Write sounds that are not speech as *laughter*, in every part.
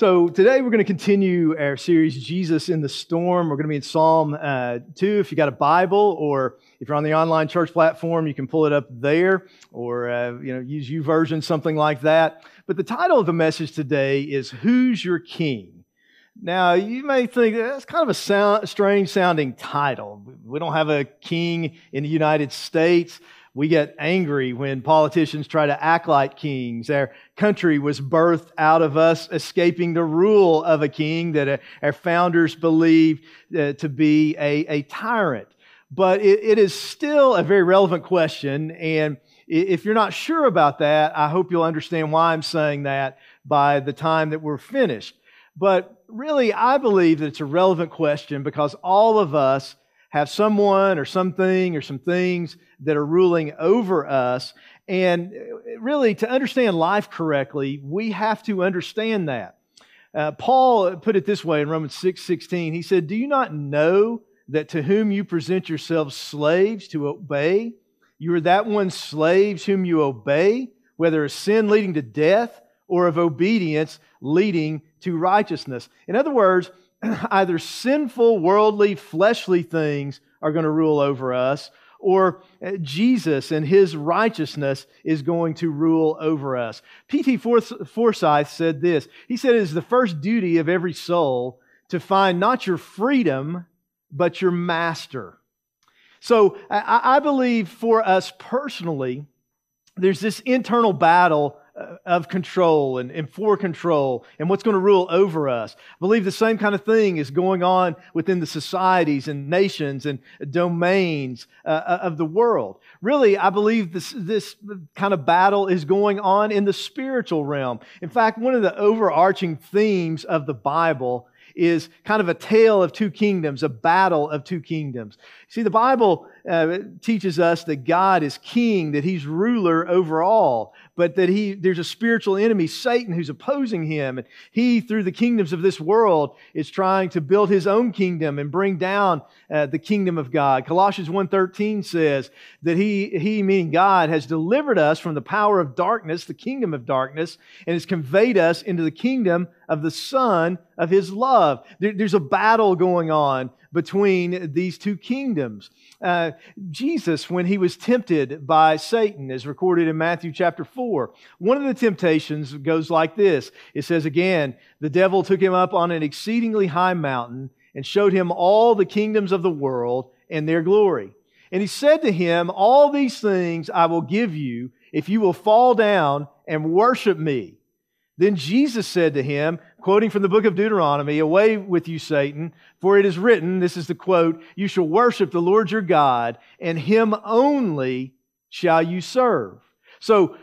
So today we're going to continue our series, Jesus in the Storm. We're going to be in Psalm uh, 2. If you got a Bible or if you're on the online church platform, you can pull it up there or, uh, you know, use U YouVersion, something like that. But the title of the message today is Who's Your King? Now, you may think that's kind of a sound, strange sounding title. We don't have a king in the United States. We get angry when politicians try to act like kings. Our country was birthed out of us escaping the rule of a king that uh, our founders believed uh, to be a, a tyrant. But it, it is still a very relevant question. And if you're not sure about that, I hope you'll understand why I'm saying that by the time that we're finished. But really, I believe that it's a relevant question because all of us have someone or something or some things that are ruling over us. And really, to understand life correctly, we have to understand that. Uh, Paul put it this way in Romans 6 16. He said, Do you not know that to whom you present yourselves slaves to obey, you are that one slaves whom you obey, whether of sin leading to death or of obedience leading to righteousness? In other words, *clears throat* either sinful, worldly, fleshly things are going to rule over us, or uh, Jesus and his righteousness is going to rule over us. P.T. Forsyth said this He said, It is the first duty of every soul to find not your freedom, but your master. So I, believe for us personally, there's this internal battle of control and, and for control and what's going to rule over us. I believe the same kind of thing is going on within the societies and nations and domains uh, uh, of the world. Really, I believe this, this kind of battle is going on in the spiritual realm. In fact, one of the overarching themes of the Bible is kind of a tale of two kingdoms, a battle of two kingdoms. See, the Bible uh, teaches us that God is king, that he's ruler over all, but that he, there's a spiritual enemy, Satan, who's opposing him. And he, through the kingdoms of this world, is trying to build his own kingdom and bring down uh, the kingdom of God. Colossians 1.13 says that he, he, meaning God, has delivered us from the power of darkness, the kingdom of darkness, and has conveyed us into the kingdom of the Son of his love. There, there's a battle going on between these two kingdoms. Uh, Jesus, when he was tempted by Satan, is recorded in Matthew chapter 4. One of the temptations goes like this it says again, the devil took him up on an exceedingly high mountain and showed him all the kingdoms of the world and their glory. And he said to him, All these things I will give you if you will fall down and worship me. Then Jesus said to him, quoting from the book of Deuteronomy, Away with you, Satan, for it is written, this is the quote, You shall worship the Lord your God, and him only shall you serve. So,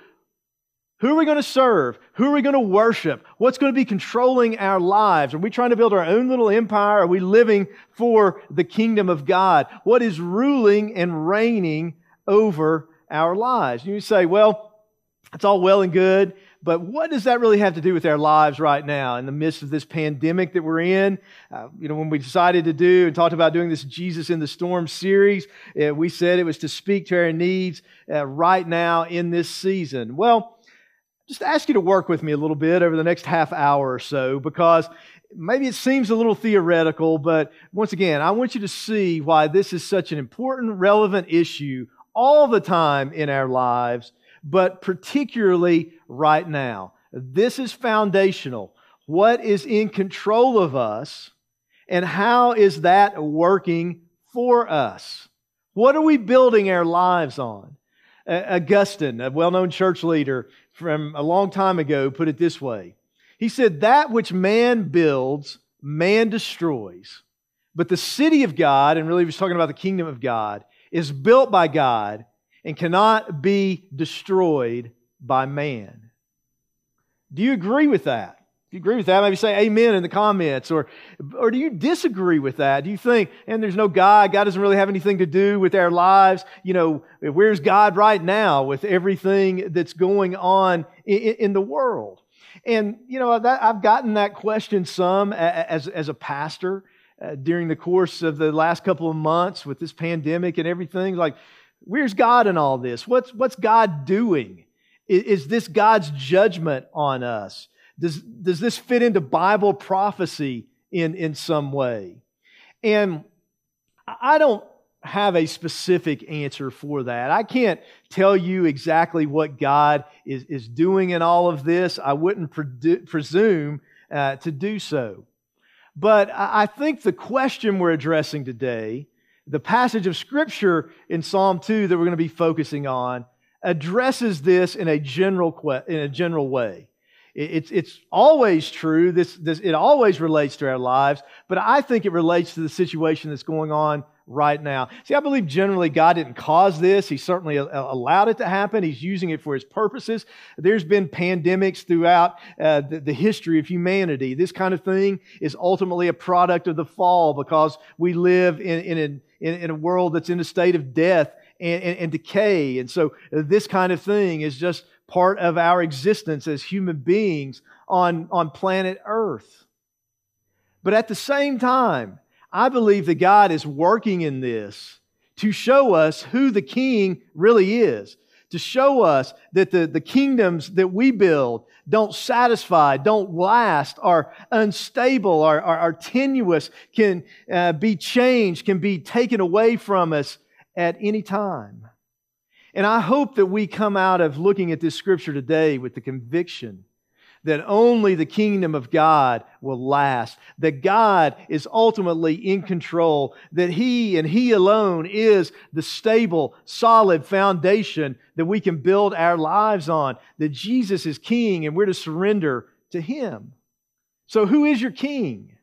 who are we going to serve? Who are we going to worship? What's going to be controlling our lives? Are we trying to build our own little empire? Are we living for the kingdom of God? What is ruling and reigning over our lives? You say, well, it's all well and good. But what does that really have to do with our lives right now in the midst of this pandemic that we're in? Uh, you know, when we decided to do and talked about doing this Jesus in the Storm series, uh, we said it was to speak to our needs uh, right now in this season. Well, just ask you to work with me a little bit over the next half hour or so because maybe it seems a little theoretical, but once again, I want you to see why this is such an important, relevant issue all the time in our lives but particularly right now. This is foundational. What is in control of us, and how is that working for us? What are we building our lives on? Augustine, a well known church leader from a long time ago, put it this way He said, That which man builds, man destroys. But the city of God, and really he was talking about the kingdom of God, is built by God and cannot be destroyed by man. Do you agree with that? If you agree with that, maybe say amen in the comments. Or, or do you disagree with that? Do you think, and there's no God, God doesn't really have anything to do with our lives? You know, where's God right now with everything that's going on in, in the world? And, you know, that, I've gotten that question some as, as a pastor uh, during the course of the last couple of months with this pandemic and everything. Like, Where's God in all this? What's, what's God doing? Is, is this God's judgment on us? Does, does this fit into Bible prophecy in, in some way? And I don't have a specific answer for that. I can't tell you exactly what God is, is doing in all of this. I wouldn't pre- presume uh, to do so. But I think the question we're addressing today, the passage of Scripture in Psalm 2 that we're going to be focusing on, addresses this in a general, in a general way. It's, it's always true. This, this, it always relates to our lives, but I think it relates to the situation that's going on right now. See, I believe generally God didn't cause this. He certainly allowed it to happen. He's using it for his purposes. There's been pandemics throughout uh, the, the, history of humanity. This kind of thing is ultimately a product of the fall because we live in, in, in, in a world that's in a state of death and, and, and decay. And so this kind of thing is just part of our existence as human beings on, on planet Earth. But at the same time, I believe that God is working in this to show us who the king really is, to show us that the, the kingdoms that we build don't satisfy, don't last, are unstable, are, are, are tenuous, can uh, be changed, can be taken away from us at any time. And I hope that we come out of looking at this scripture today with the conviction that only the kingdom of God will last, that God is ultimately in control, that He and He alone is the stable, solid foundation that we can build our lives on, that Jesus is King and we're to surrender to Him. So, who is your King?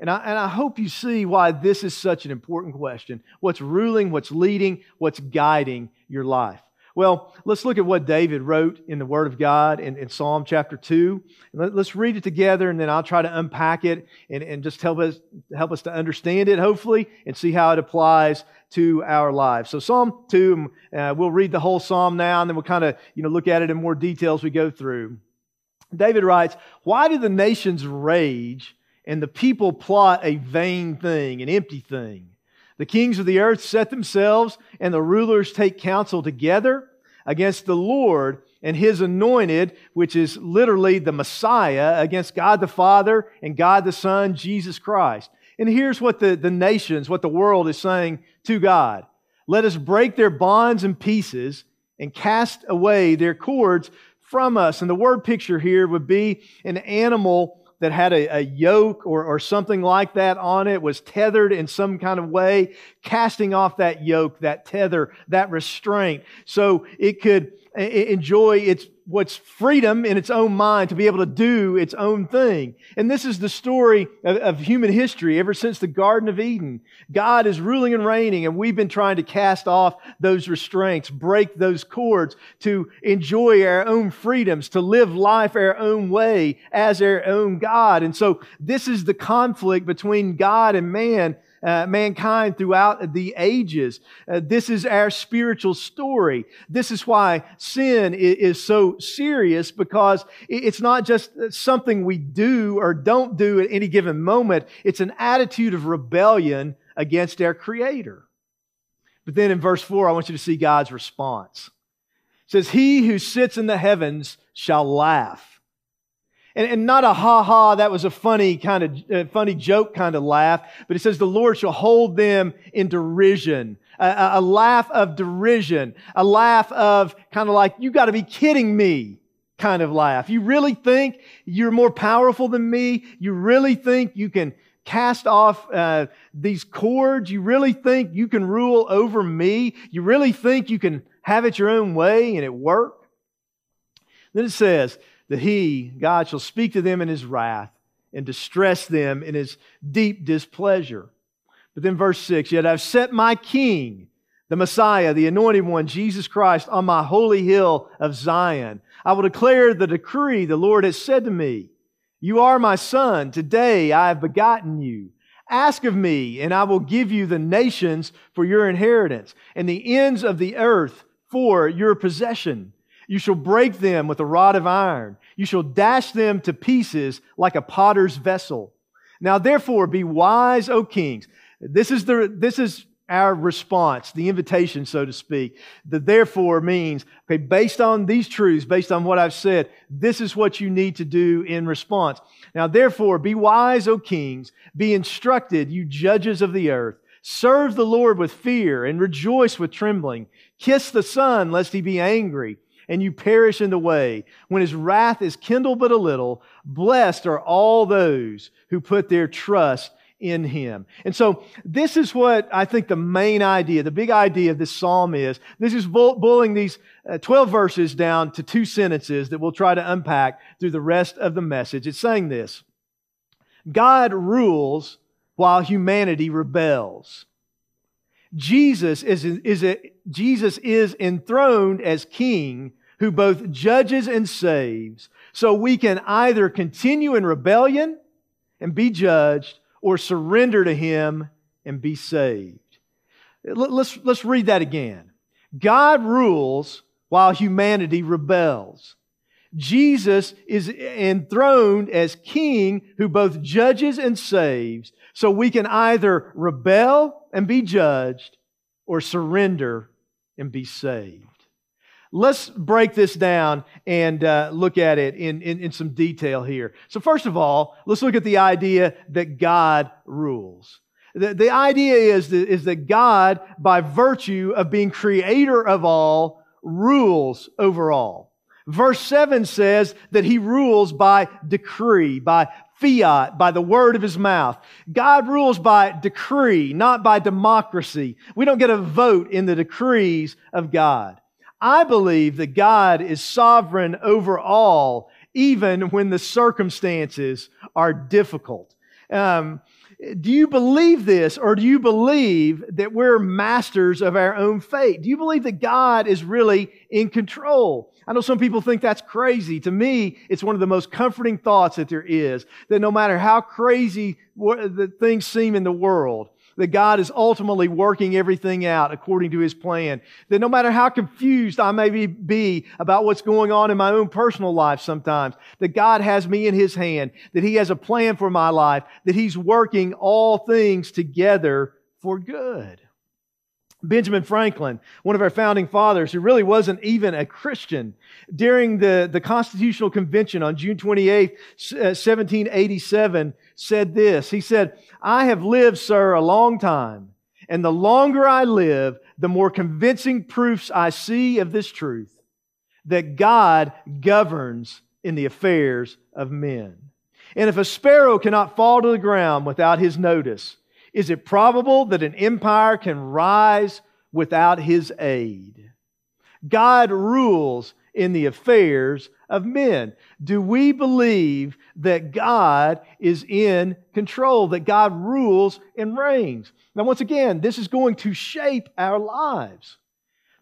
And I, and I hope you see why this is such an important question. What's ruling, what's leading, what's guiding your life? Well, let's look at what David wrote in the Word of God in, in Psalm chapter 2. Let, us read it together, and then I'll try to unpack it and, and just help us, help us to understand it, hopefully, and see how it applies to our lives. So Psalm 2, uh, we'll read the whole psalm now, and then we'll kind of you know, look at it in more detail as we go through. David writes, Why do the nations rage and the people plot a vain thing, an empty thing? The kings of the earth set themselves, and the rulers take counsel together against the Lord and his anointed, which is literally the Messiah, against God the Father and God the Son, Jesus Christ. And here's what the, the nations, what the world is saying to God Let us break their bonds in pieces and cast away their cords from us. And the word picture here would be an animal that had a, a yoke or, or something like that on it, was tethered in some kind of way, casting off that yoke, that tether, that restraint, so it could enjoy its what's freedom in its own mind to be able to do its own thing. And this is the story of, of, human history ever since the Garden of Eden. God is ruling and reigning, and we've been trying to cast off those restraints, break those cords to enjoy our own freedoms, to live life our own way as our own God. And so this is the conflict between God and man uh, mankind throughout the ages. Uh, this is our spiritual story. This is why sin is, is so serious because it's not just something we do or don't do at any given moment. It's an attitude of rebellion against our Creator. But then in verse 4, I want you to see God's response. It says, He who sits in the heavens shall laugh. And, and not a ha ha, that was a funny kind of, uh, funny joke kind of laugh, but it says the Lord shall hold them in derision. A, a laugh of derision, a laugh of kind of like, you got to be kidding me kind of laugh. You really think you're more powerful than me? You really think you can cast off uh, these cords? You really think you can rule over me? You really think you can have it your own way and it work? Then it says, that he, God, shall speak to them in his wrath and distress them in his deep displeasure. But then verse 6 Yet I've set my king, the Messiah, the anointed one, Jesus Christ, on my holy hill of Zion. I will declare the decree the Lord has said to me You are my son. Today I have begotten you. Ask of me, and I will give you the nations for your inheritance, and the ends of the earth for your possession. You shall break them with a rod of iron. You shall dash them to pieces like a potter's vessel. Now, therefore, be wise, O kings. This is the, this is our response, the invitation, so to speak. The therefore means, okay, based on these truths, based on what I've said, this is what you need to do in response. Now, therefore, be wise, O kings, be instructed, you judges of the earth. Serve the Lord with fear and rejoice with trembling. Kiss the Son, lest he be angry and you perish in the way. When his wrath is kindled but a little, blessed are all those who put their trust in him. And so this is what I think the main idea, the big idea of this psalm is. This is boiling these uh, 12 verses down to two sentences that we'll try to unpack through the rest of the message. It's saying this. God rules while humanity rebels. Jesus is, is a, Jesus is enthroned as king who both judges and saves. So we can either continue in rebellion and be judged or surrender to him and be saved. Let's, let's read that again. God rules while humanity rebels. Jesus is enthroned as king who both judges and saves. So we can either rebel and be judged or surrender and be saved. Let's break this down and uh, look at it in, in, in some detail here. So, first of all, let's look at the idea that God rules. The, the idea is is that God, by virtue of being creator of all, rules over all. Verse 7 says that he rules by decree, by fiat, by the word of his mouth. God rules by decree, not by democracy. We don't get a vote in the decrees of God. I believe that God is sovereign over all, even when the circumstances are difficult. Um, do you believe this, or do you believe that we're masters of our own fate? Do you believe that God is really in control? I know some people think that's crazy. To me, it's one of the most comforting thoughts that there is that no matter how crazy the things seem in the world, that God is ultimately working everything out according to his plan. That no matter how confused I may be about what's going on in my own personal life sometimes, that God has me in his hand, that he has a plan for my life, that he's working all things together for good. Benjamin Franklin, one of our founding fathers, who really wasn't even a Christian, during the, the Constitutional Convention on June 28, 1787, uh, said this. He said, I have lived, sir, a long time, and the longer I live, the more convincing proofs I see of this truth that God governs in the affairs of men. And if a sparrow cannot fall to the ground without his notice, is it probable that an empire can rise without his aid? God rules in the affairs of men. Do we believe that God is in control, that God rules and reigns? Now, once again, this is going to shape our lives.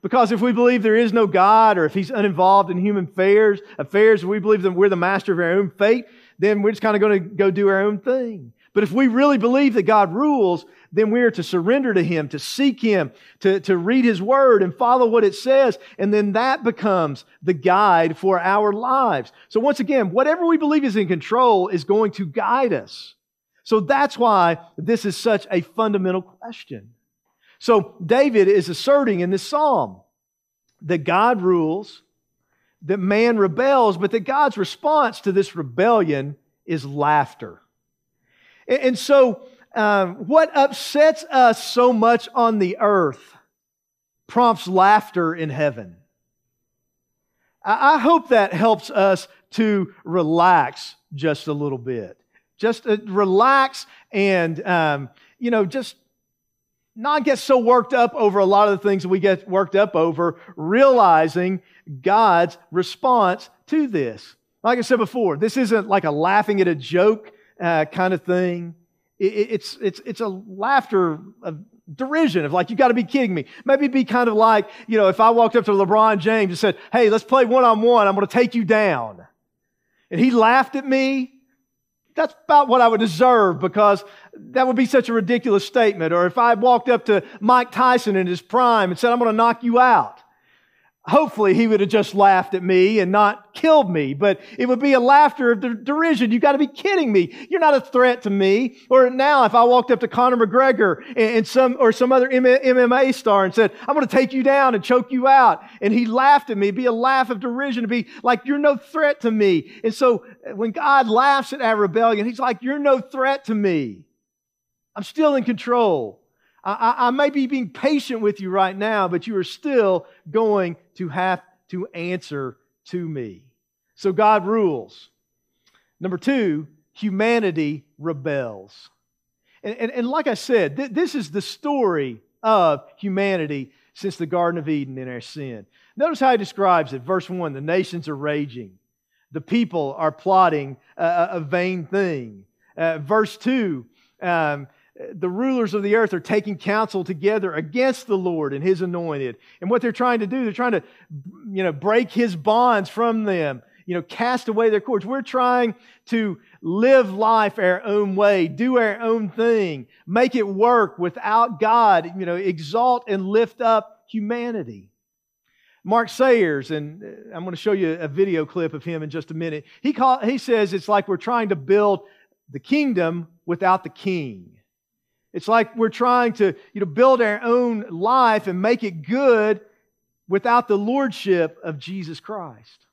Because if we believe there is no God or if He's uninvolved in human affairs, affairs, we believe that we're the master of our own fate, then we're just kind of going to go do our own thing. But if we really believe that God rules, then we are to surrender to Him, to seek Him, to, to read His Word and follow what it says. And then that becomes the guide for our lives. So once again, whatever we believe is in control is going to guide us. So that's why this is such a fundamental question. So David is asserting in this psalm that God rules, that man rebels, but that God's response to this rebellion is laughter. And so, um, what upsets us so much on the earth prompts laughter in heaven. I hope that helps us to relax just a little bit. Just uh, relax and, um, you know, just not get so worked up over a lot of the things that we get worked up over, realizing God's response to this. Like I said before, this isn't like a laughing at a joke uh, kind of thing. It, it's, it's, it's a laughter of derision of like, you got to be kidding me. Maybe be kind of like, you know, if I walked up to LeBron James and said, hey, let's play one on one, I'm going to take you down. And he laughed at me. That's about what I would deserve because that would be such a ridiculous statement. Or if I walked up to Mike Tyson in his prime and said, I'm going to knock you out. Hopefully he would have just laughed at me and not killed me, but it would be a laughter of derision. You've got to be kidding me. You're not a threat to me. Or now, if I walked up to Conor McGregor and some, or some other MMA star and said, I'm going to take you down and choke you out. And he laughed at me, it'd be a laugh of derision to be like, you're no threat to me. And so uh, when God laughs at our rebellion, he's like, you're no threat to me. I'm still in control. I, I, may be being patient with you right now, but you are still going to have to answer to me. So God rules. Number two, humanity rebels. And, and, and like I said, th- this is the story of humanity since the Garden of Eden in our sin. Notice how he describes it. Verse 1 the nations are raging, the people are plotting a, a vain thing. Uh, verse 2, um, the rulers of the earth are taking counsel together against the Lord and his anointed. And what they're trying to do, they're trying to, you know, break his bonds from them, you know, cast away their cords. We're trying to live life our own way, do our own thing, make it work without God, you know, exalt and lift up humanity. Mark Sayers, and uh, I'm going to show you a video clip of him in just a minute. He, call, he says it's like we're trying to build the kingdom without the king. It's like we're trying to you know, build our own life and make it good without the lordship of Jesus Christ.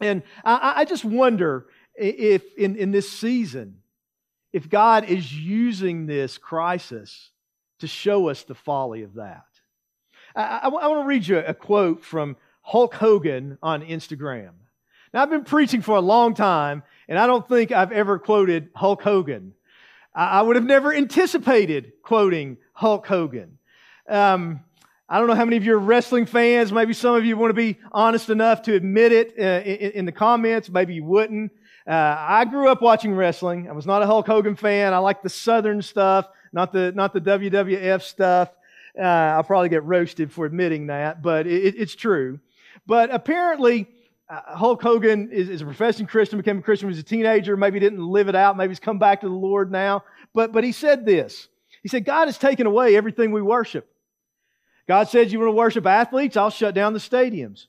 And I, I just wonder if in, in this season, if God is using this crisis to show us the folly of that. I, I, I want to read you a quote from Hulk Hogan on Instagram. Now, I've been preaching for a long time, and I don't think I've ever quoted Hulk Hogan. I would have never anticipated quoting Hulk Hogan. Um, I don't know how many of you are wrestling fans. Maybe some of you want to be honest enough to admit it uh, in, in, the comments. Maybe you wouldn't. Uh, I grew up watching wrestling. I was not a Hulk Hogan fan. I like the Southern stuff, not the not the WWF stuff. Uh, I'll probably get roasted for admitting that, but it, it's true. But apparently, uh, Hulk Hogan is, is, a professing Christian, became a Christian when he was a teenager, maybe didn't live it out, maybe he's come back to the Lord now. But, but he said this He said, God has taken away everything we worship. God said, You want to worship athletes? I'll shut down the stadiums.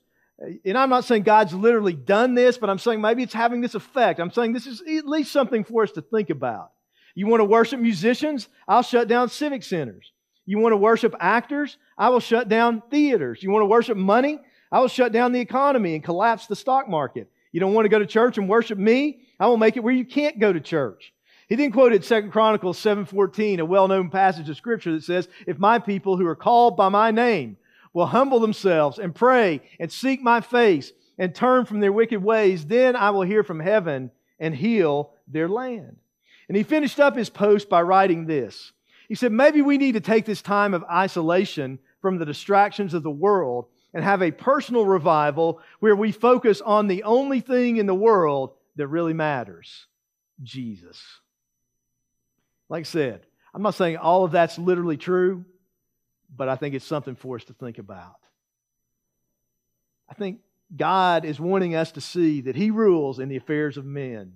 And I'm not saying God's literally done this, but I'm saying maybe it's having this effect. I'm saying this is at least something for us to think about. You want to worship musicians? I'll shut down civic centers. You want to worship actors? I will shut down theaters. You want to worship money? I will shut down the economy and collapse the stock market. You don't want to go to church and worship me? I will make it where you can't go to church. He then quoted 2 Chronicles 7:14, a well-known passage of scripture that says, "If my people who are called by my name will humble themselves and pray and seek my face and turn from their wicked ways, then I will hear from heaven and heal their land." And he finished up his post by writing this. He said, "Maybe we need to take this time of isolation from the distractions of the world and have a personal revival where we focus on the only thing in the world that really matters Jesus. Like I said, I'm not saying all of that's literally true, but I think it's something for us to think about. I think God is wanting us to see that He rules in the affairs of men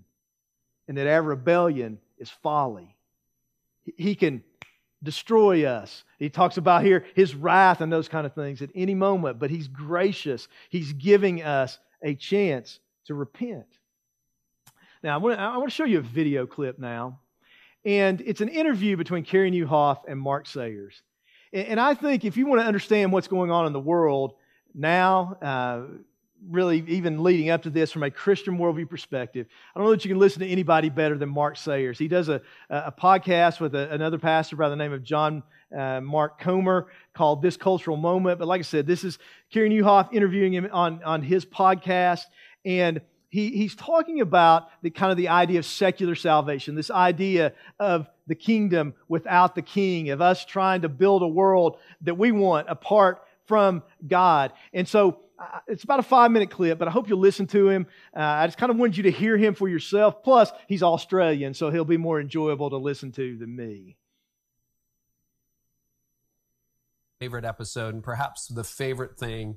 and that our rebellion is folly. He can destroy us. He talks about here his wrath and those kind of things at any moment, but he's gracious. He's giving us a chance to repent. Now, I want to, I want to show you a video clip now. And it's an interview between Carey Nieuwhof and Mark Sayers. And I think if you want to understand what's going on in the world now, uh, really even leading up to this from a Christian worldview perspective. I don't know that you can listen to anybody better than Mark Sayers. He does a, a podcast with a, another pastor by the name of John uh, Mark Comer called This Cultural Moment. But like I said, this is Carey Nieuwhof interviewing him on, on his podcast. And he, he's talking about the kind of the idea of secular salvation, this idea of the kingdom without the king, of us trying to build a world that we want apart from God. And so it's about a five minute clip, but I hope you'll listen to him. Uh, I just kind of wanted you to hear him for yourself. Plus, he's Australian, so he'll be more enjoyable to listen to than me. Favorite episode, and perhaps the favorite thing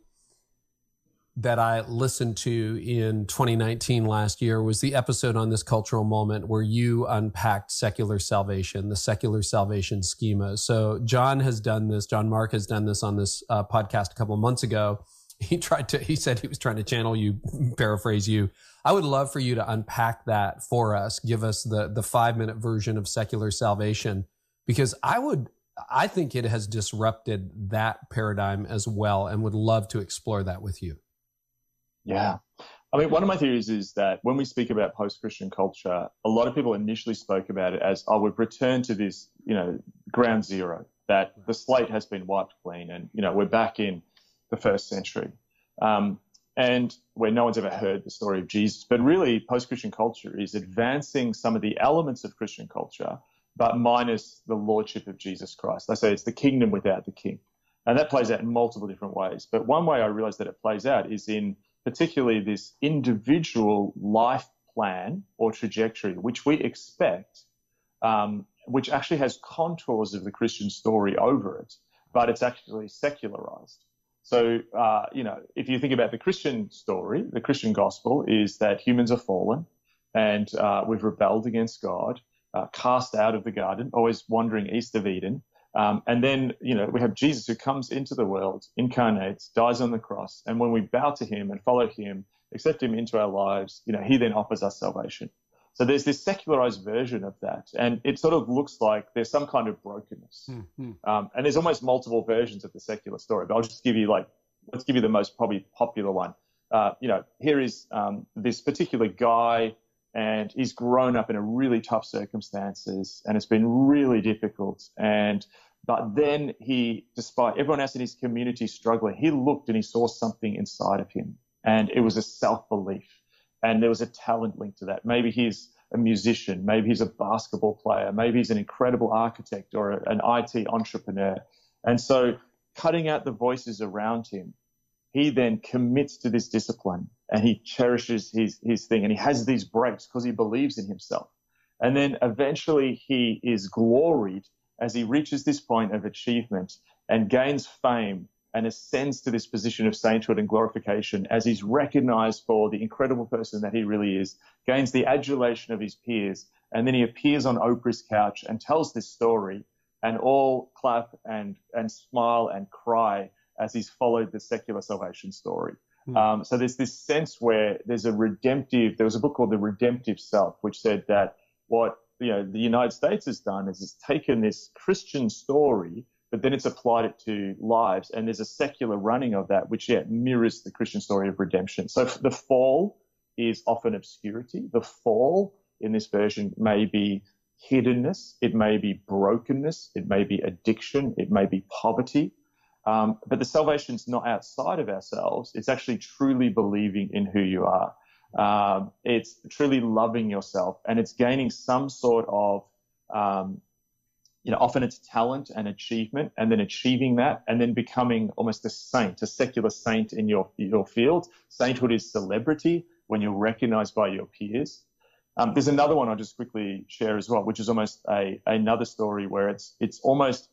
that I listened to in 2019 last year was the episode on this cultural moment where you unpacked secular salvation, the secular salvation schema. So, John has done this, John Mark has done this on this uh, podcast a couple months ago he tried to, he said he was trying to channel you, paraphrase you. I would love for you to unpack that for us. Give us the, the five minute version of secular salvation, because I would, I think it has disrupted that paradigm as well and would love to explore that with you. Yeah. I mean, one of my theories is that when we speak about post-Christian culture, a lot of people initially spoke about it as, "Oh, we've returned to this, you know, ground zero. That the slate has been wiped clean, and you know, we're back in the first century, um, and where no one's ever heard the story of Jesus. But really, post-Christian culture is advancing some of the elements of Christian culture, but minus the lordship of Jesus Christ. I say it's the kingdom without the king, and that plays out in multiple different ways. But one way I realize that it plays out is in particularly this individual life plan or trajectory, which we expect, um, which actually has contours of the Christian story over it, but it's actually secularized. So, uh, you know, if you think about the Christian story, the Christian gospel is that humans are fallen and uh, we've rebelled against God, uh, cast out of the garden, always wandering east of Eden. Um, and then, you know, we have Jesus who comes into the world, incarnates, dies on the cross. And when we bow to him and follow him, accept him into our lives, you know, he then offers us salvation. So there's this secularized version of that. And it sort of looks like there's some kind of brokenness. Mm-hmm. Um, and there's almost multiple versions of the secular story. But I'll just give you like, let's give you the most probably popular one. Uh, you know, here is um, this particular guy and he's grown up in a really tough circumstances and it's been really difficult. And but then he, despite everyone else in his community struggling, he looked and he saw something inside of him. And it was a self belief. And there was a talent linked to that. Maybe he's a musician. Maybe he's a basketball player. Maybe he's an incredible architect or an IT entrepreneur. And so cutting out the voices around him, he then commits to this discipline and he cherishes his, his thing and he has these breaks because he believes in himself. And then eventually he is gloried as he reaches this point of achievement and gains fame and ascends to this position of sainthood and glorification as he's recognized for the incredible person that he really is, gains the adulation of his peers, and then he appears on Oprah's couch and tells this story, and all clap and, and smile and cry as he's followed the secular salvation story. Mm. Um, so there's this sense where there's a redemptive, there was a book called The Redemptive Self, which said that what you know the United States has done is it's taken this Christian story, but then it's applied it to lives, and there's a secular running of that, which yeah mirrors the Christian story of redemption. So the fall is often obscurity. The fall in this version may be hiddenness, it may be brokenness, it may be addiction, it may be poverty. Um, but the salvation is not outside of ourselves. It's actually truly believing in who you are. Um, it's truly loving yourself and it's gaining some sort of, um, you know, often it's talent and achievement and then achieving that and then becoming almost a saint, a secular saint in your, your field. Sainthood is celebrity when you're recognized by your peers. Um, there's another one I'll just quickly share as well, which is almost a, another story where it's, it's almost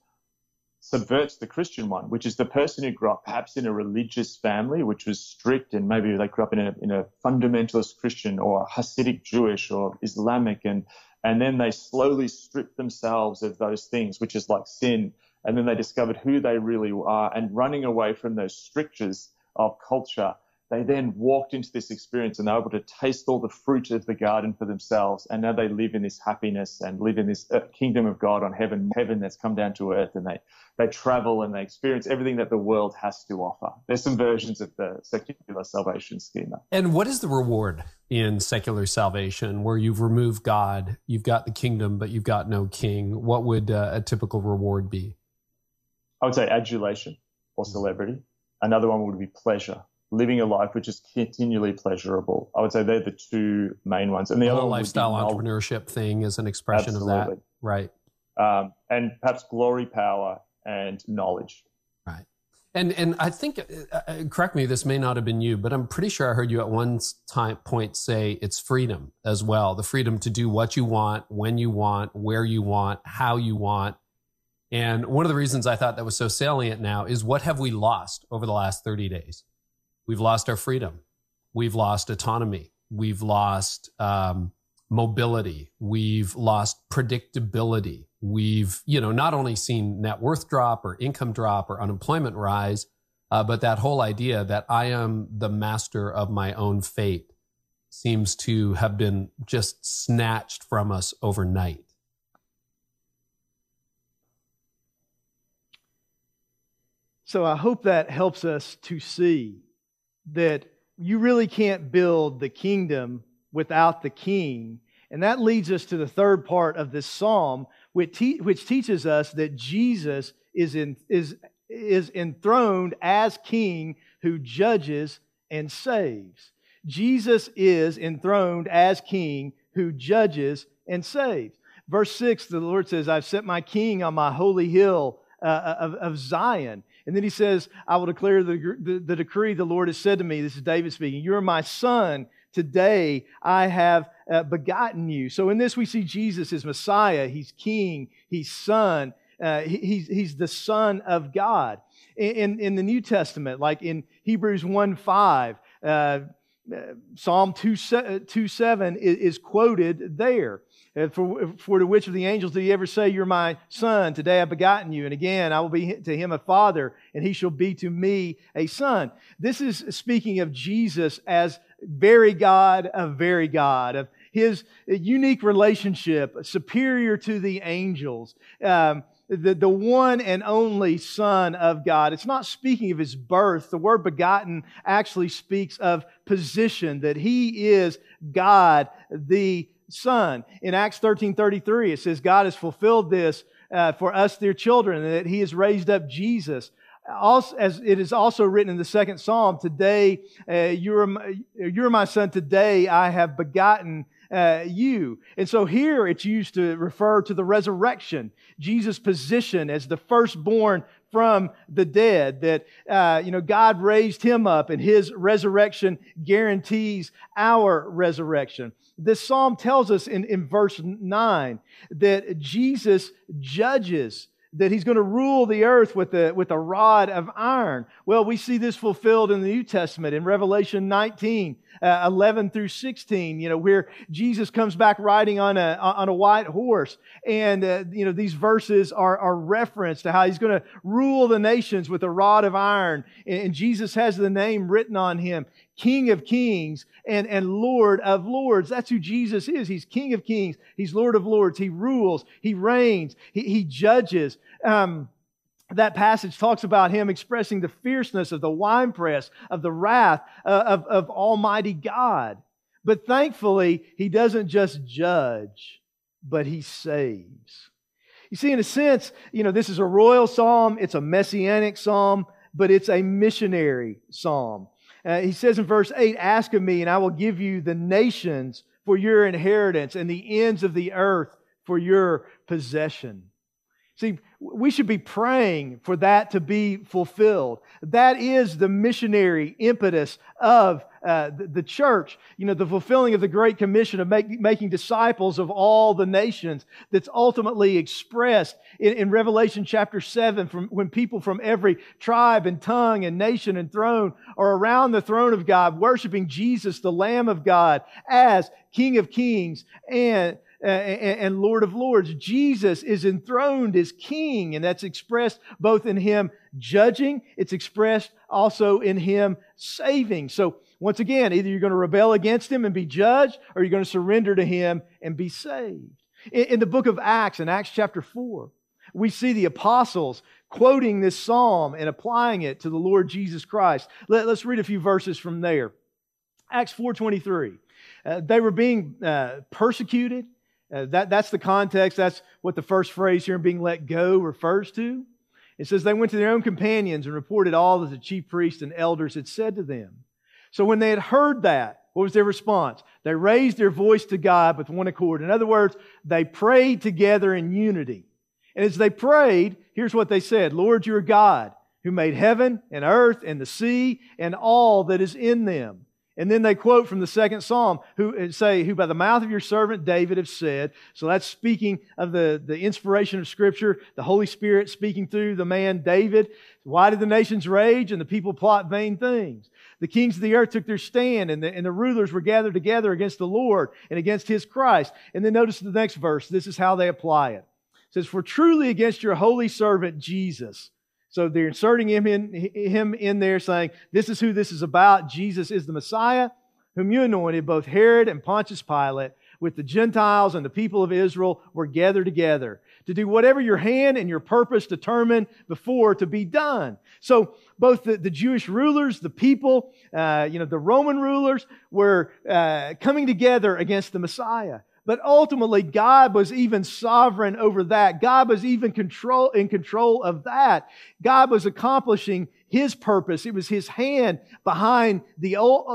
subverts the Christian one, which is the person who grew up perhaps in a religious family, which was strict, and maybe they grew up in a, in a fundamentalist Christian or Hasidic Jewish or Islamic, and and then they slowly stripped themselves of those things, which is like sin, and then they discovered who they really are, and running away from those strictures of culture they then walked into this experience and they were able to taste all the fruit of the garden for themselves. And now they live in this happiness and live in this uh, kingdom of God on heaven, heaven that's come down to earth. And they, they travel and they experience everything that the world has to offer. There's some versions of the secular salvation schema. And what is the reward in secular salvation where you've removed God, you've got the kingdom, but you've got no king? What would uh, a typical reward be? I would say adulation or celebrity. Another one would be pleasure living a life which is continually pleasurable. I would say they're the two main ones. And the, other lifestyle entrepreneurship thing is an expression Absolutely. of that, right? Um, and perhaps glory, power, and knowledge. Right. And and I think, uh, uh, correct me, this may not have been you, but I'm pretty sure I heard you at one time point say it's freedom as well, the freedom to do what you want, when you want, where you want, how you want. And one of the reasons I thought that was so salient now is what have we lost over the last 30 days? We've lost our freedom. We've lost autonomy. We've lost um, mobility. We've lost predictability. We've, you know, not only seen net worth drop or income drop or unemployment rise, Uh, but that whole idea that I am the master of my own fate seems to have been just snatched from us overnight. So I hope that helps us to see that you really can't build the kingdom without the king. And that leads us to the third part of this psalm, which, te- which teaches us that Jesus is, in, is, is enthroned as king who judges and saves. Jesus is enthroned as king who judges and saves. Verse 6, the Lord says, I've set my king on my holy hill uh, of, of Zion. And then he says, I will declare the, the, the, decree the Lord has said to me. This is David speaking. You are my son. Today I have uh, begotten you. So in this, we see Jesus as Messiah. He's king. He's son. Uh, he, he's, he's the son of God. In, in, the New Testament, like in Hebrews 1 5, uh, Psalm 2, 2 7 is, is quoted there. For, for to which of the angels did he ever say, You're my son, today I've begotten you? And again, I will be to him a father, and he shall be to me a son. This is speaking of Jesus as very God of very God, of his unique relationship, superior to the angels. Um, the, the one and only Son of God. It's not speaking of his birth. The word begotten actually speaks of position, that he is God the Son. In Acts 13 33, it says, God has fulfilled this uh, for us, their children, that he has raised up Jesus. Also, as it is also written in the second psalm, today uh, you're, my, you're my son, today I have begotten uh, you. And so here it's used to refer to the resurrection, Jesus' position as the firstborn from the dead, that, uh, you know, God raised him up and his resurrection guarantees our resurrection. This psalm tells us in, in verse 9 that Jesus judges that he's going to rule the earth with a, with a rod of iron. Well, we see this fulfilled in the New Testament in Revelation 19, uh, 11 through 16, you know, where Jesus comes back riding on a, on a white horse. And, uh, you know, these verses are, are reference to how he's going to rule the nations with a rod of iron. And, and Jesus has the name written on him. King of kings and, and Lord of lords. That's who Jesus is. He's King of kings. He's Lord of lords. He rules. He reigns. He, he judges. Um, that passage talks about him expressing the fierceness of the winepress, of the wrath uh, of, of Almighty God. But thankfully, he doesn't just judge, but he saves. You see, in a sense, you know, this is a royal psalm, it's a messianic psalm, but it's a missionary psalm. Uh, he says in verse 8, Ask of me, and I will give you the nations for your inheritance and the ends of the earth for your possession. See, we should be praying for that to be fulfilled. That is the missionary impetus of uh, the, the, church. You know, the fulfilling of the Great Commission of make, making disciples of all the nations that's ultimately expressed in, in Revelation chapter 7 from when people from every tribe and tongue and nation and throne are around the throne of God, worshiping Jesus, the Lamb of God, as King of Kings and and Lord of Lords. Jesus is enthroned as King, and that's expressed both in Him judging, it's expressed also in Him saving. So, once again, either you're going to rebel against Him and be judged, or you're going to surrender to Him and be saved. In the book of Acts, in Acts chapter 4, we see the apostles quoting this psalm and applying it to the Lord Jesus Christ. Let, us read a few verses from there. Acts 4.23. Uh, they were being uh, persecuted uh, that, that's the context. That's what the first phrase here in being let go refers to. It says, They went to their own companions and reported all that the chief priests and elders had said to them. So when they had heard that, what was their response? They raised their voice to God with one accord. In other words, they prayed together in unity. And as they prayed, here's what they said Lord, you are God who made heaven and earth and the sea and all that is in them. And then they quote from the second psalm, who say, Who by the mouth of your servant David have said. So that's speaking of the, the inspiration of Scripture, the Holy Spirit speaking through the man David. Why did the nations rage and the people plot vain things? The kings of the earth took their stand, and the, and the rulers were gathered together against the Lord and against his Christ. And then notice the next verse. This is how they apply it. It says, For truly against your holy servant Jesus So they're inserting him in, him in there saying, This is who this is about. Jesus is the Messiah, whom you anointed, both Herod and Pontius Pilate, with the Gentiles and the people of Israel were gathered together to do whatever your hand and your purpose determined before to be done. So both the, the Jewish rulers, the people, uh, you know, the Roman rulers were uh, coming together against the Messiah. But ultimately, God was even sovereign over that. God was even control, in control of that. God was accomplishing his purpose. It was his hand behind the,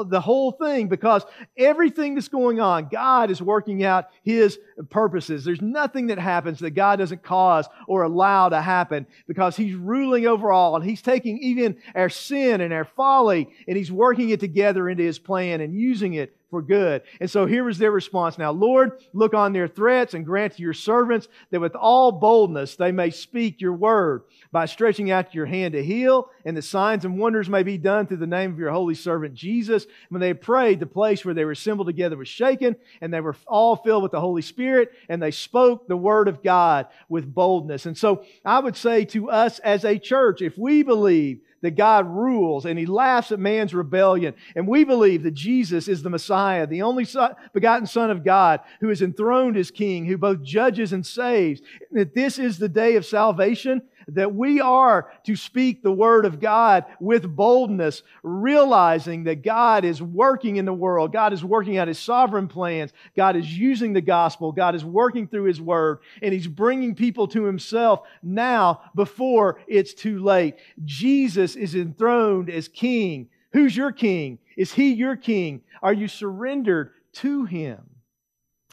the whole thing because everything that's going on, God is working out his purposes. There's nothing that happens that God doesn't cause or allow to happen because he's ruling over all and he's taking even our sin and our folly and he's working it together into his plan and using it for good. And so here was their response. Now, Lord, look on their threats and grant to your servants that with all boldness they may speak your word by stretching out your hand to heal, and the signs and wonders may be done through the name of your holy servant Jesus. When they prayed, the place where they were assembled together was shaken, and they were all filled with the Holy Spirit, and they spoke the word of God with boldness. And so I would say to us as a church, if we believe that God rules and he laughs at man's rebellion. And we believe that Jesus is the Messiah, the only son, begotten Son of God who is enthroned as King, who both judges and saves. That this is the day of salvation that we are to speak the word of God with boldness, realizing that God is working in the world. God is working out his sovereign plans. God is using the gospel. God is working through his word and he's bringing people to himself now before it's too late. Jesus is enthroned as king. Who's your king? Is he your king? Are you surrendered to him?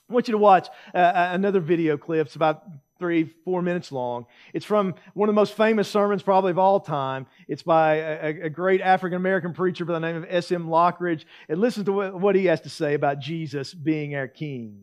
I want you to watch uh, uh another video clip. It's about three, four minutes long. It's from one of the most famous sermons, probably of all time. It's by a, a great African American preacher by the name of S.M. Lockridge. And listen to what, what he has to say about Jesus being our King.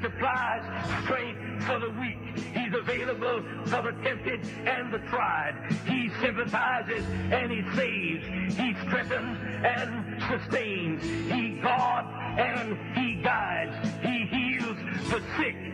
supplies strength for the weak. He's available for the tempted and the tried. He sympathizes and he saves. He strengthens and sustains. He guards and He guides. He heals the sick.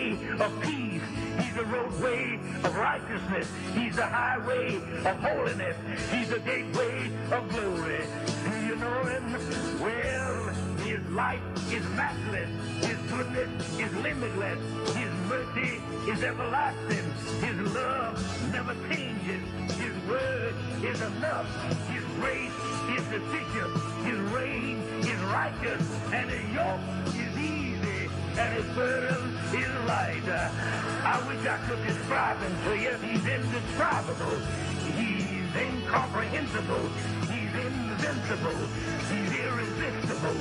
of peace. He's the roadway of righteousness. He's the highway of holiness. He's the gateway of glory. Do you know him? Well, his life is matchless. His goodness is limitless. His mercy is everlasting. His love never changes. His word is enough. His grace is sufficient. His reign is righteous. And his yoke is easy. And his burden is light. I wish I could describe him to you. He's indescribable. He's incomprehensible. He's invincible. He's irresistible.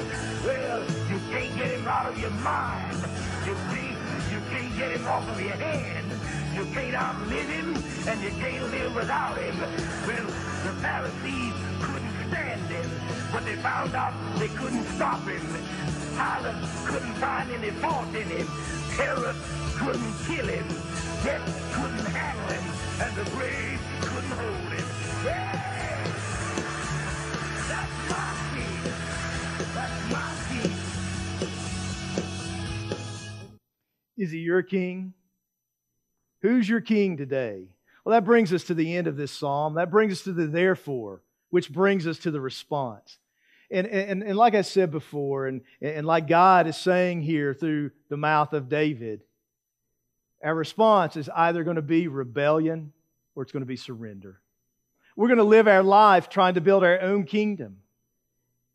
Well, you can't get him out of your mind. You see, You can't get him off of your hands. You can't outlive him, and you can't live without him. Well, the Pharisees couldn't stand him, but they found out they couldn't stop him. Pilate couldn't find any fault in him. Herod couldn't kill him. Death couldn't handle him, and the grave couldn't hold him. Yeah! That's my king. That's my king. Is he your king? Who's your king today? Well, that brings us to the end of this psalm. That brings us to the therefore, which brings us to the response. And, and, and like I said before, and, and like God is saying here through the mouth of David, our response is either going to be rebellion or it's going to be surrender. We're going to live our life trying to build our own kingdom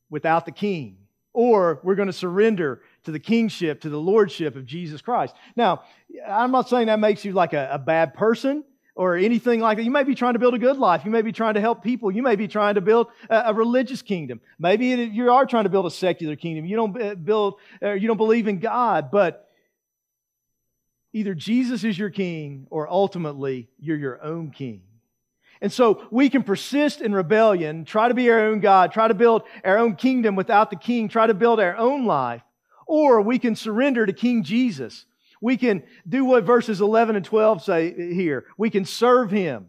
without the king, or we're going to surrender to the kingship, to the lordship of Jesus Christ. Now, I'm not saying that makes you like a, a bad person or anything like that. You may be trying to build a good life. You may be trying to help people. You may be trying to build a, religious kingdom. Maybe you are trying to build a secular kingdom. You don't uh, build, uh, you don't believe in God, but either Jesus is your king or ultimately you're your own king. And so we can persist in rebellion, try to be our own God, try to build our own kingdom without the king, try to build our own life, or we can surrender to King Jesus we can do what verses 11 and 12 say here. We can serve him.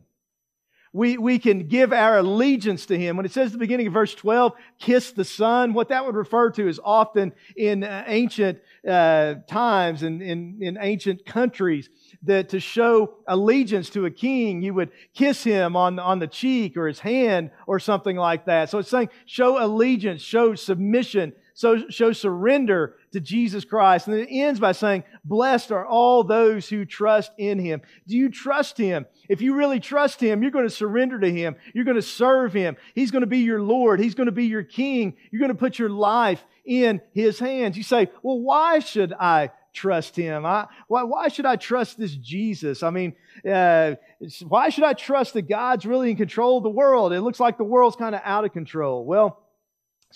We, we can give our allegiance to him. When it says the beginning of verse 12, kiss the Son, what that would refer to is often in uh, ancient uh, times and in, in ancient countries that to show allegiance to a king, you would kiss him on, on the cheek or his hand or something like that. So it's saying show allegiance, show submission, so show surrender to Jesus Christ. And it ends by saying, Blessed are all those who trust in him. Do you trust him? If you really trust him, you're going to surrender to him. You're going to serve him. He's going to be your Lord. He's going to be your king. You're going to put your life in his hands. You say, Well, why should I trust him? I, why, why should I trust this Jesus? I mean, uh, why should I trust that God's really in control of the world? It looks like the world's kind of out of control. Well,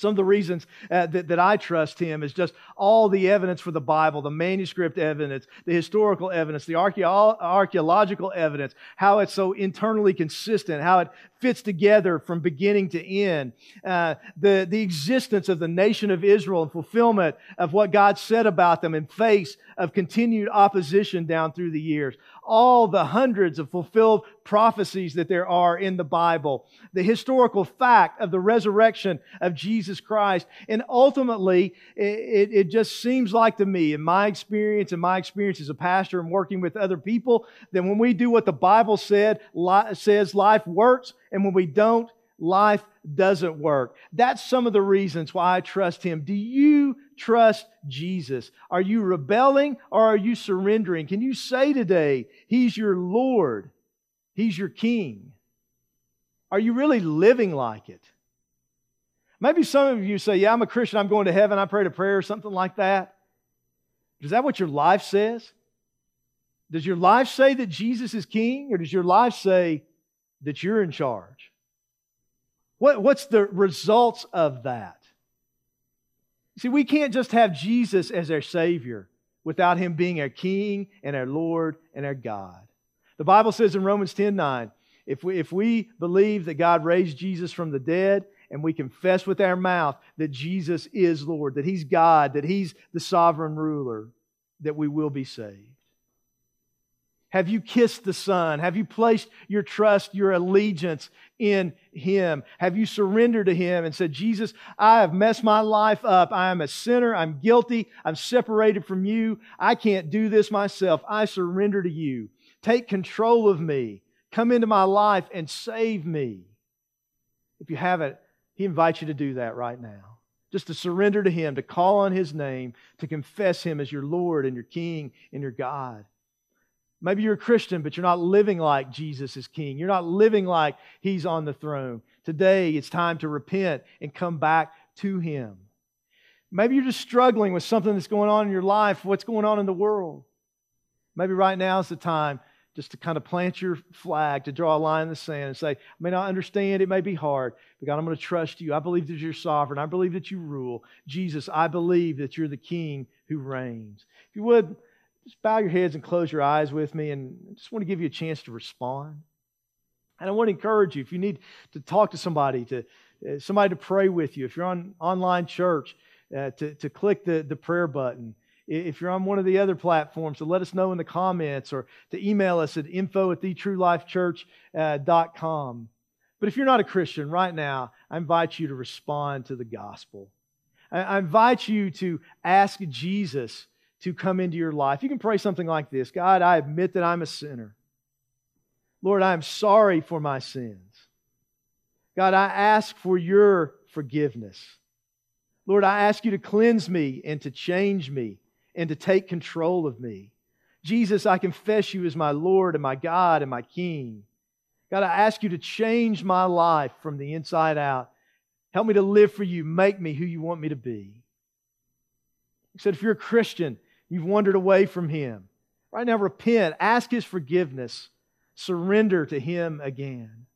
some of the reasons uh, that, that I trust him is just all the evidence for the Bible, the manuscript evidence, the historical evidence, the archaeological evidence, how it's so internally consistent, how it fits together from beginning to end, uh, the, the existence of the nation of Israel and fulfillment of what God said about them in face of continued opposition down through the years, all the hundreds of fulfilled prophecies that there are in the Bible, the historical fact of the resurrection of Jesus Christ. And ultimately, it, it just seems like to me, in my experience, and my experience as a pastor and working with other people, that when we do what the Bible said, li- says life works, and when we don't, life doesn't work. That's some of the reasons why I trust Him. Do you trust Jesus? Are you rebelling or are you surrendering? Can you say today, He's your Lord, He's your King? Are you really living like it? Maybe some of you say, Yeah, I'm a Christian, I'm going to heaven, I prayed a prayer or something like that. Is that what your life says? Does your life say that Jesus is King, or does your life say that you're in charge? What, what's the results of that? See, we can't just have Jesus as our Savior without Him being our King and our Lord and our God. The Bible says in Romans 10 9, if we, if we believe that God raised Jesus from the dead and we confess with our mouth that Jesus is Lord, that He's God, that He's the sovereign ruler, that we will be saved. Have you kissed the Son? Have you placed your trust, your allegiance in Him? Have you surrendered to Him and said, Jesus, I have messed my life up. I am a sinner. I'm guilty. I'm separated from you. I can't do this myself. I surrender to you. Take control of me. Come into my life and save me. If you haven't, He invites you to do that right now. Just to surrender to Him, to call on His name, to confess Him as your Lord and your King and your God. Maybe you're a Christian, but you're not living like Jesus is king. You're not living like he's on the throne. Today, it's time to repent and come back to him. Maybe you're just struggling with something that's going on in your life, what's going on in the world. Maybe right now is the time just to kind of plant your flag, to draw a line in the sand and say, I may not understand, it may be hard, but God, I'm going to trust you. I believe that you're sovereign. I believe that you rule. Jesus, I believe that you're the king who reigns. If you would, just bow your heads and close your eyes with me, and I just want to give you a chance to respond. And I want to encourage you if you need to talk to somebody, to uh, somebody to pray with you, if you're on online church, uh, to, to click the, the prayer button. If you're on one of the other platforms, to let us know in the comments or to email us at info at thetruelifechurch.com. But if you're not a Christian right now, I invite you to respond to the gospel. I invite you to ask Jesus to come into your life. You can pray something like this God, I admit that I'm a sinner. Lord, I am sorry for my sins. God, I ask for your forgiveness. Lord, I ask you to cleanse me and to change me and to take control of me. Jesus, I confess you as my Lord and my God and my King. God, I ask you to change my life from the inside out. Help me to live for you. Make me who you want me to be. He said, if you're a Christian, you've wandered away from Him. Right now, repent, ask His forgiveness, surrender to Him again.